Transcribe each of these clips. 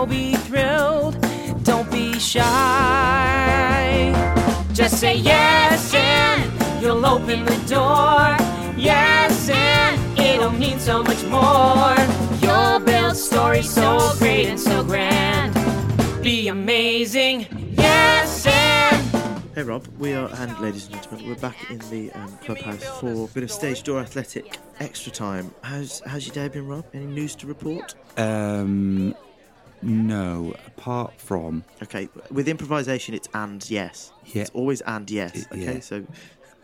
so be thrilled. Don't be shy. Just say yes and you'll open the door. Yes and it'll mean so much more. You'll build stories so great and so grand. Be amazing. Yes and Hey Rob, we are, and ladies and gentlemen, we're back in the um, clubhouse for a bit of stage door athletic extra time. How's how's your day been, Rob? Any news to report? Um, no, apart from Okay, with improvisation, it's and yes. Yeah. It's always and yes. I- Okay, yeah. so do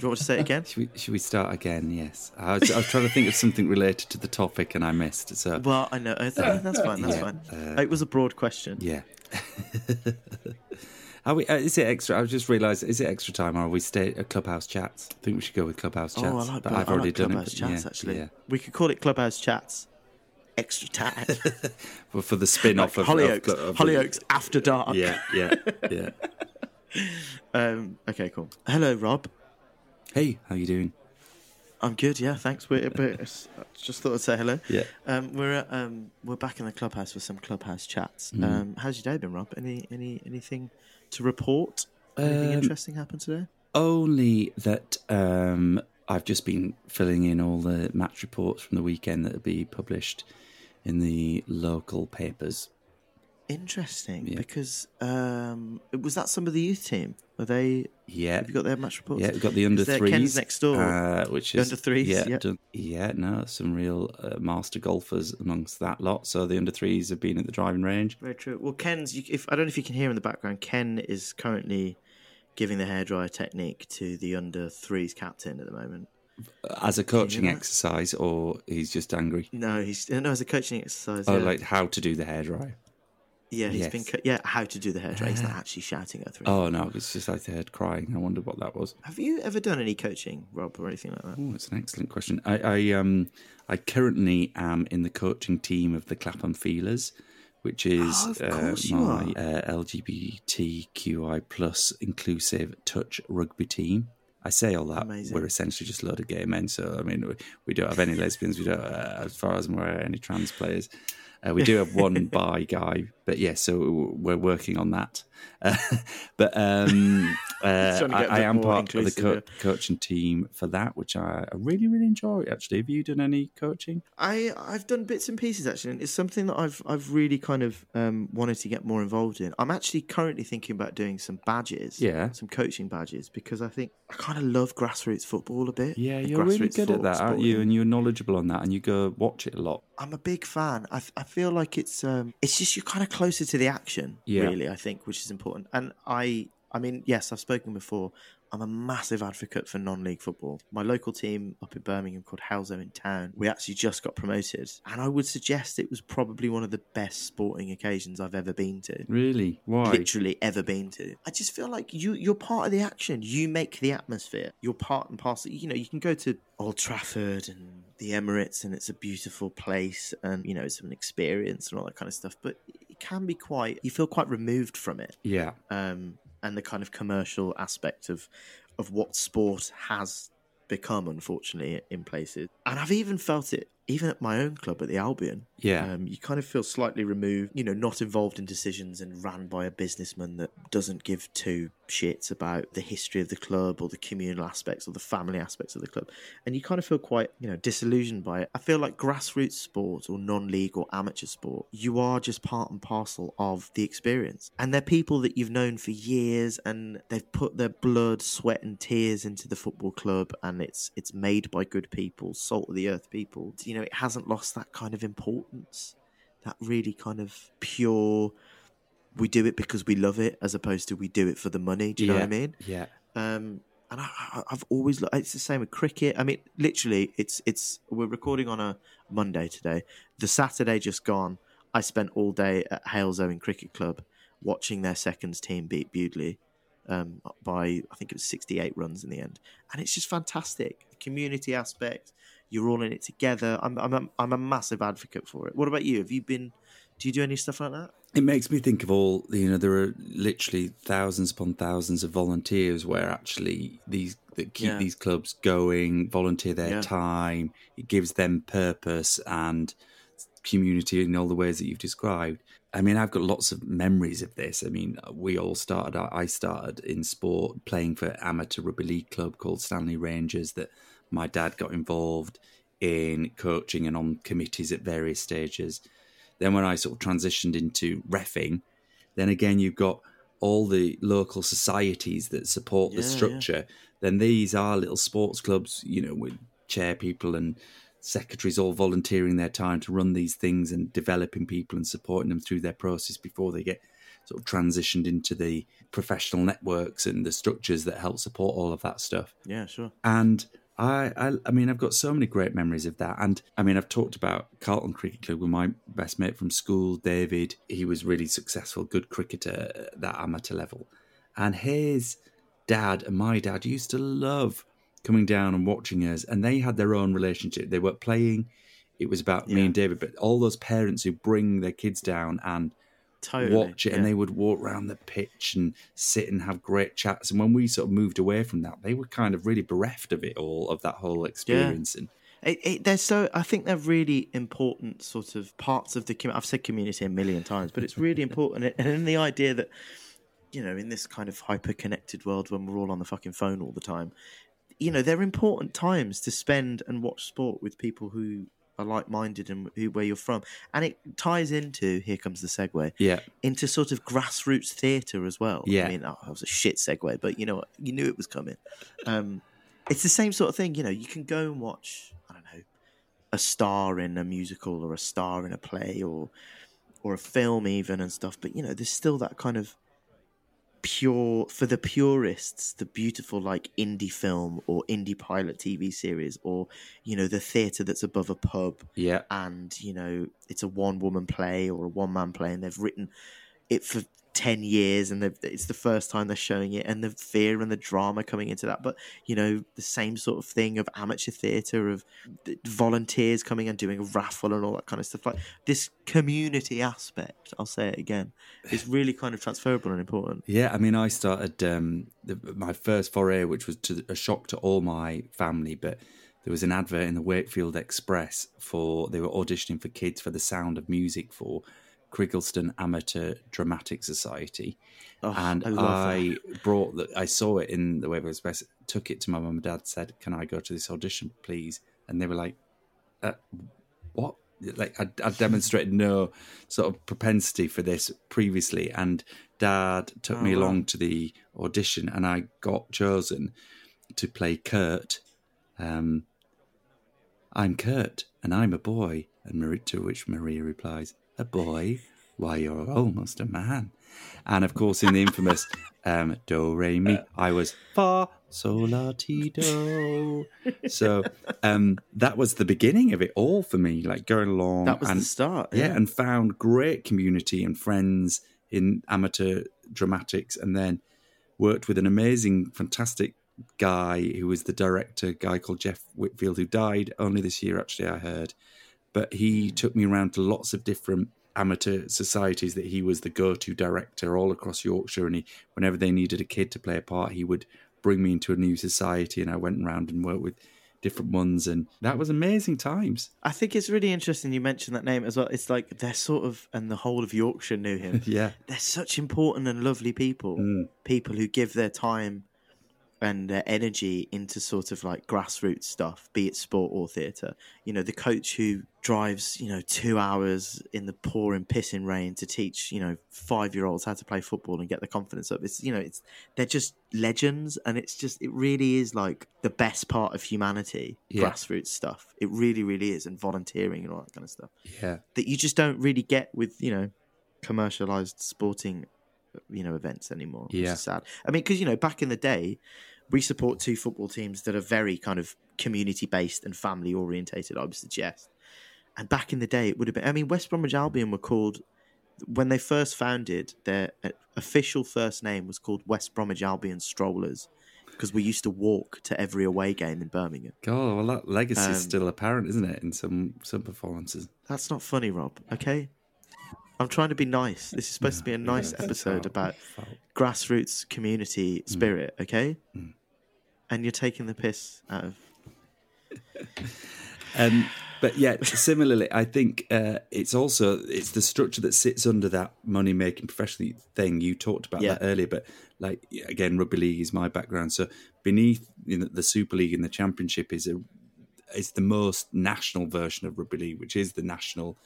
you want to say it again? should we, should we start again? Yes, I was, I was trying to think of something related to the topic and I missed. So Well, I know uh, that's fine. That's Yeah, fine. uh, it was a broad question. yeah. Are we, uh, is it extra? I just realised. Is it extra time, or are we stay at clubhouse chats? I think we should go with clubhouse chats. oh, I like, but I I've already like done clubhouse it. chats. yeah, actually, yeah. we could call it clubhouse chats. Extra time. Well, for the spin off like of Hollyoaks. of, of, Hollyoaks after dark. Yeah, yeah, yeah. Um, okay, cool. Hello, Rob. Hey, how you doing? I'm good. Yeah, thanks. We're, we're, just thought I'd say hello. Yeah. Um, we're at, um, we're back in the clubhouse for some clubhouse chats. Mm. Um, how's your day been, Rob? Any any anything to report? Anything Um, interesting happened today? Only that um, I've just been filling in all the match reports from the weekend that will be published in the local papers. Interesting, yeah. because um, was that some of the youth team? Are they? Yeah, Have you got their match reports? yeah, we've got the under threes Ken's next door? uh, which The is under threes, Yeah, yeah. done- yeah, no, some real uh, master golfers amongst that lot. So the under threes have been at the driving range. Very true. Well, Ken's. You, if I don't know if you can hear in the background, Ken is currently giving the hairdryer technique to the under threes captain at the moment. As a coaching exercise, or he's just angry. No, he's no, as a coaching exercise. Oh, yeah. like how to do the hairdryer. yeah, he's yes. been co- yeah how to do the hairdryer. He's not actually shouting at three. Oh no, it's just like I heard crying. I wonder what that was. Have you ever done any coaching, Rob, or anything like that? Oh, it's an excellent question. I, I um I currently am in the coaching team of the Clapham Feelers, which is Oh, of uh, course my uh, LGBTQI plus inclusive touch rugby team. I say all that Amazing. we're essentially just a load of gay men. So I mean, we, we don't have any lesbians. We don't, uh, as far as I'm aware, any trans players. Uh, we do have one bi guy, but yeah, so we're working on that. Uh, but um, uh, Trying to I, get a I bit am part of the co- yeah. coaching team for that, which I, I really, really enjoy. Actually, have you done any coaching? I I've done bits and pieces actually, and it's something that I've I've really kind of um, wanted to get more involved in. I'm actually currently thinking about doing some badges, Yeah. some coaching badges, because I think I kind of love grassroots football a bit. Yeah, you're really good at fo- that, aren't you? And you're knowledgeable on that, and you go watch it a lot. I'm a big fan. I, I feel like it's um it's just you're kind of closer to the action, Yeah. really. I think, which is important. And I I mean, yes, I've spoken before. I'm a massive advocate for non-league football. My local team up in Birmingham called Halesowen Town, we actually just got promoted, and I would suggest it was probably one of the best sporting occasions I've ever been to. Really? Why? Literally ever been to. I just feel like you you're part of the action. You make the atmosphere. You're part and parcel. You know, you can go to Old Trafford and the Emirates, and it's a beautiful place, and you know, it's an experience and all that kind of stuff. But it can be quite. You feel quite removed from it Yeah. um, and the kind of commercial aspect of of what sport has become, unfortunately, in places. And I've even felt it, even at my own club at the Albion. Yeah. Um, you kind of feel slightly removed, you know, not involved in decisions and ran by a businessman that doesn't give two shits about the history of the club or the communal aspects or the family aspects of the club. And you kind of feel quite, you know, disillusioned by it. I feel like grassroots sport or non league or amateur sport, you are just part and parcel of the experience. And they're people that you've known for years and they've put their blood, sweat, and tears into the football club and it's it's made by good people, salt of the earth people. You know, it hasn't lost that kind of importance that really kind of pure we do it because we love it as opposed to we do it for the money do you know what i mean Yeah. um and I, I've always it's the same with cricket. I mean, literally, it's it's we're recording on a Monday today. The Saturday just gone. I spent all day at Halesowen Cricket Club watching their seconds team beat Bewdley um, by I think it was sixty eight runs in the end, and it's just fantastic. The community aspect, you're all in it together. I'm I'm a, I'm a massive advocate for it. What about you? Have you been? Do you do any stuff like that? It makes me think of all you know. There are literally thousands upon thousands of volunteers where actually these that keep Yeah. these clubs going, volunteer their Yeah. time. It gives them purpose and community in all the ways that you've described. I mean, I've got lots of memories of this. I mean, we all started. I started in sport playing for amateur rugby league club called Stanley Rangers. That my dad got involved in coaching and on committees at various stages. Then when I sort of transitioned into refing, then again you've got all the local societies that support the Yeah, structure. Then these are little sports clubs, you know, with chair people and secretaries all volunteering their time to run these things and developing people and supporting them through their process before they get sort of transitioned into the professional networks and the structures that help support all of that stuff. Yeah, sure. And I, I, I mean, I've got so many great memories of that. And I mean, I've talked about Carlton Cricket Club with my best mate from school, David. He was really successful, good cricketer at that amateur level. And his dad and my dad used to love coming down and watching us. And they had their own relationship. They weren't playing. It was about me and David, but all those parents who bring their kids down and Totally. watch it and they would walk around the pitch and sit and have great chats and when we sort of moved away from that they were kind of really bereft of it all of that whole experience and It, it, they're so. I think they're really important sort of parts of the. community. I've said community a million times, but it's really important. And in the idea that, you know, in this kind of hyper connected world when we're all on the fucking phone all the time, you know, they're important times to spend and watch sport with people who are like minded and who, where you're from. And it ties into here comes the segue yeah into sort of grassroots theatre as well. Yeah. I mean, oh, that was a shit segue, but you know what? You knew it was coming. Um, it's the same sort of thing. You know, you can go and watch, I don't know, a star in a musical or a star in a play or or a film even and stuff. But you know, there's still that kind of pure for the purists, the beautiful like indie film or indie pilot TV series or you know the theatre that's above a pub yeah. and you know it's a one woman play or a one man play and they've written it for 10 years and it's the first time they're showing it and the fear and the drama coming into that. But you know the same sort of thing of amateur theatre of volunteers coming and doing a raffle and all that kind of stuff. Like this community aspect i'll say it again is really kind of transferable and important. Yeah i mean i started um the, my first foray which was to a shock to all my family but there was an advert in the wakefield express for they were auditioning for kids for the sound of music for Criggleston Amateur Dramatic Society, Oh, and I I, brought that. I saw it in the Wakefield Express. Took it to my mum and dad. Said, "Can I go to this audition, please?" And they were like, uh, "What?" Like I, I demonstrated no sort of propensity for this previously, and Dad took me Oh, wow. along to the audition, and I got chosen to play Kurt. Um, I'm Kurt, and I'm a boy. And Marie, to which Maria replies, "A boy? Why, you're almost a man." And of course, in the infamous um, "Do Re Mi," I was fa sol la ti do. So um, that was the beginning of it all for me, like going along. that was and, the start yeah, and found great community and friends in amateur dramatics, and then worked with an amazing, fantastic guy who was the director, a guy called Jeff Whitfield, who died only this year. Actually, I heard, but he took me around to lots of different amateur societies that he was the go-to director all across Yorkshire, and he, whenever they needed a kid to play a part, he would bring me into a new society, and I went around and worked with different ones, and that was amazing times. I think it's really interesting you mentioned that name as well. It's like they're sort of, and the whole of Yorkshire knew him. Yeah, they're such important and lovely people. Mm. People who give their time and their energy into sort of like grassroots stuff, be it sport or theatre. You know, the coach who drives, you know, two hours in the pouring, pissing rain to teach, you know, five year olds how to play football and get their confidence up. It's, you know, it's, they're just legends. And it's just, it really is like the best part of humanity, Yeah. grassroots stuff. It really, really is. And volunteering and all that kind of stuff yeah, that you just don't really get with you know commercialized sporting you know events anymore which Yeah. is sad i mean because you know back in the day we support two football teams that are very kind of community based and family orientated i would suggest and back in the day it would have been i mean west bromwich albion were called when they first founded their uh, official first name was called west bromwich albion strollers because we used to walk to every away game in birmingham God, well, that legacy Um, is still apparent, isn't it? In some some performances. That's not funny, Rob. Okay, I'm trying to be nice. This is supposed to be a nice episode about grassroots community spirit. Okay, Mm. and you're taking the piss out of. Um, but yeah, similarly, I think uh, it's also it's the structure that sits under that money making professional thing you talked about Yeah. that earlier. But like again, rugby league is my background. So beneath you know, the Super League and the Championship is a is the most national version of rugby league, which is the national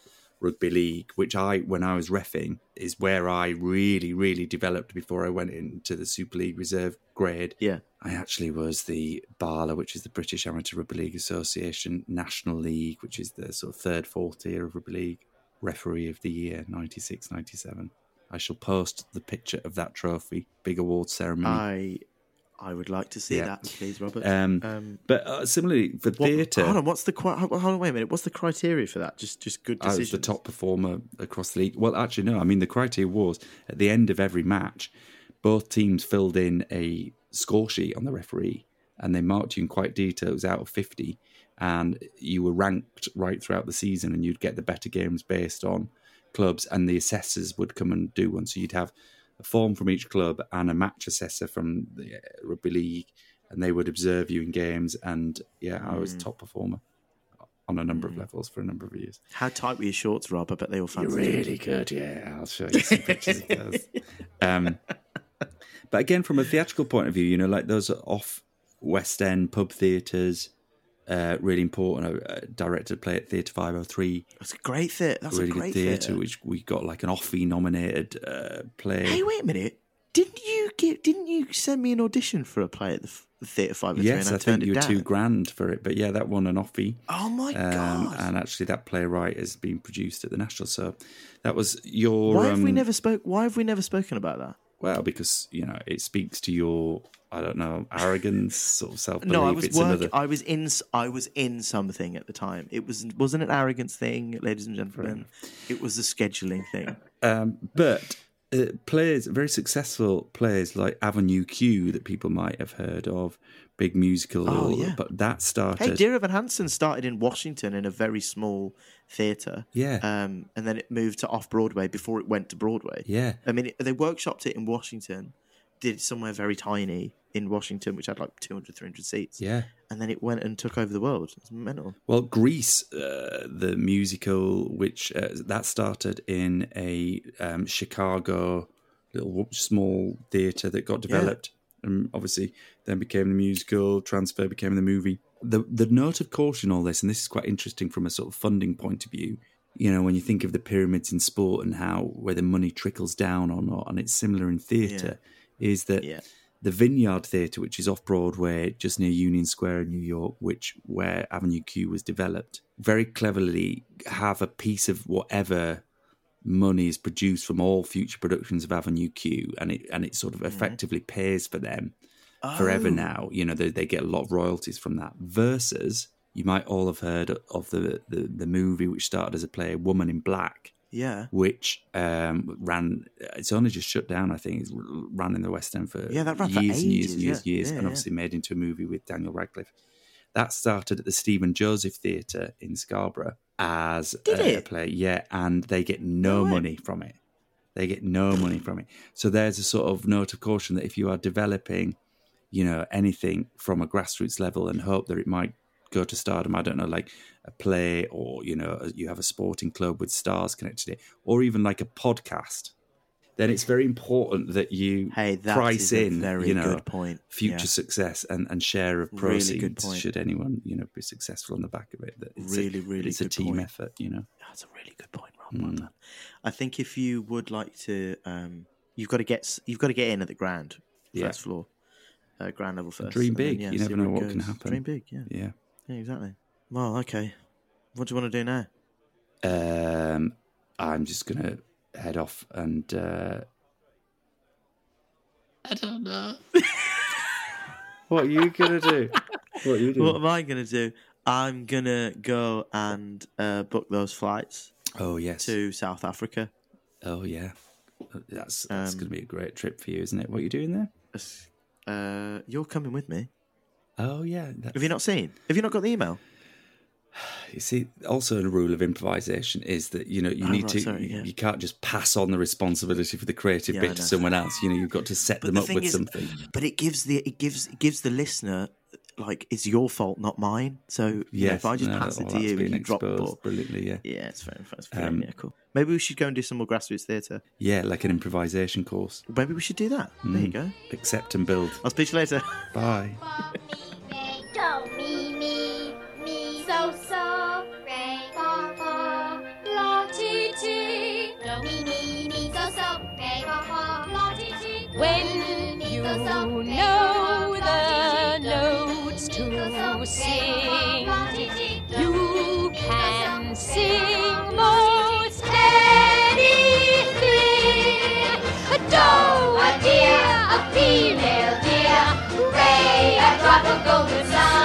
rugby league. Which I, when I was refing, is where I really, really developed before I went into the Super League reserve grade. Yeah. I actually was the BARLA, which is the British Amateur Rugby League Association, National League, which is the sort of third, fourth tier of rugby league, referee of the year, 96, 97. I shall post the picture of that trophy, big award ceremony. I I would like to see Yeah. that, please, Robert. um, um, but uh, similarly, for theatre, Hold on, what's the qui- hold on? Wait a minute. What's the criteria for that? Just just good I was the top performer across the league. Well, actually, no. I mean, the criteria was at the end of every match, both teams filled in a score sheet on the referee, and they marked you in quite detail. It was out of fifty, and you were ranked right throughout the season, and you'd get the better games based on clubs, and the assessors would come and do one. So you'd have a form from each club and a match assessor from the uh, rugby league, and they would observe you in games. And yeah, I was top performer on a number of levels for a number of years. How tight were your shorts, Rob? I bet they all fancy. Really good, yeah. I'll show you some pictures of those. Um, but again, from a theatrical point of view, you know, like those off West End pub theatres, uh, really important. Directed play at Theatre 503, That's a great theatre. That's really a great theatre, theatre. which we got like an Offie nominated uh, play. Hey, wait a minute. Didn't you get? Didn't you send me an audition for a play at the, the Theatre Five and yes, Three? I I, think turned you were two grand for it, but yeah, that won an Offie. Oh my Um, god! and actually, that playwright has been produced at the National. So that was your. why have we um, never spoke? Why have we never spoken about that? Well, because you know it speaks to your I don't know arrogance, sort of self belief. No, I was it's work. another. I was in. I was in something at the time. It was wasn't an arrogance thing, ladies and gentlemen. It was a scheduling thing. Um, but uh, players, very successful players like Avenue Q that people might have heard of, big musical. Oh, yeah. But that started. Hey, Dear Evan Hansen started in Washington in a very small theatre. Yeah. Um, and then it moved to off Broadway before it went to Broadway. Yeah. I mean, it, they workshopped it in Washington, did somewhere very tiny in Washington, which had like 200, 300 seats. Yeah. And then it went and took over the world. It's mental. Well, Grease, uh, the musical, which uh, that started in a um, Chicago little small theatre that got developed, and obviously then became the musical. Transfer became the movie. The the note of caution, all this, and this is quite interesting from a sort of funding point of view. You know, when you think of the pyramids in sport and how where the money trickles down or not, and it's similar in theatre, is that Yeah. the Vineyard Theatre, which is off Broadway, just near Union Square in New York, which where Avenue Q was developed, very cleverly have a piece of whatever money is produced from all future productions of Avenue Q, and it and it sort of mm-hmm. effectively pays for them forever Oh. now. You know, they, they get a lot of royalties from that. Versus, you might all have heard of the the, the movie which started as a play, Woman in Black Yeah. which um, ran. It's only just shut down. I think it's ran in the West End for Yeah, that ran for years and years and years, yeah. years, Yeah, and obviously made into a movie with Daniel Radcliffe. That started at the Stephen Joseph Theatre in Scarborough as Did a, a play. Yeah, and they get no way. money from it. They get no money from it. So there's a sort of note of caution that if you are developing, you know, anything from a grassroots level and hope that it might go to stardom, I don't know, like a play or, you know, you have a sporting club with stars connected to it, or even like a podcast, then it's very important that you Hey, that price in, very you know, good point. future Yeah. success and, and share of Really proceeds good point. should anyone, you know, be successful on the back of it. That it's Really, a, really it's a team point. effort, you know. That's a really good point, Rob. Mm. I think if you would like to, um, you've got to get you've got to get in at the ground Yeah. first floor, uh, ground level first. Dream and then, big. yeah, You never know what can happen. Dream big, yeah, Yeah. Yeah, exactly. Well, okay. What do you want to do now? Um, I'm just gonna head off and uh, I don't know. what are you gonna do? What are you doing? What am I going to do? I'm gonna go and uh, book those flights oh yes. to South Africa. Oh yeah. That's that's Um, gonna be a great trip for you, isn't it? What are you doing there? Uh, you're coming with me. Oh yeah. That's, Have you not seen? Have you not got the email? You see, also a rule of improvisation is that you know you Oh, need right, to sorry, you, yeah. you can't just pass on the responsibility for the creative Yeah, bit to someone else. You know, you've got to set But them the up with is, something. but it gives the it gives it gives the listener like it's your fault, not mine. So you know, if I just no, pass it to you been and you drop the ball, brilliantly. Yeah, yeah, it's very, It's fair. Um, yeah, cool. Maybe we should go and do some more grassroots theatre. yeah, like an improvisation course. Maybe we should do that. There you Mm. go. Accept and build. I'll speak to you later. Bye. Do mi mi sing. You can sing most anything. A doe, a deer, a female deer, ray, a drop of golden sun.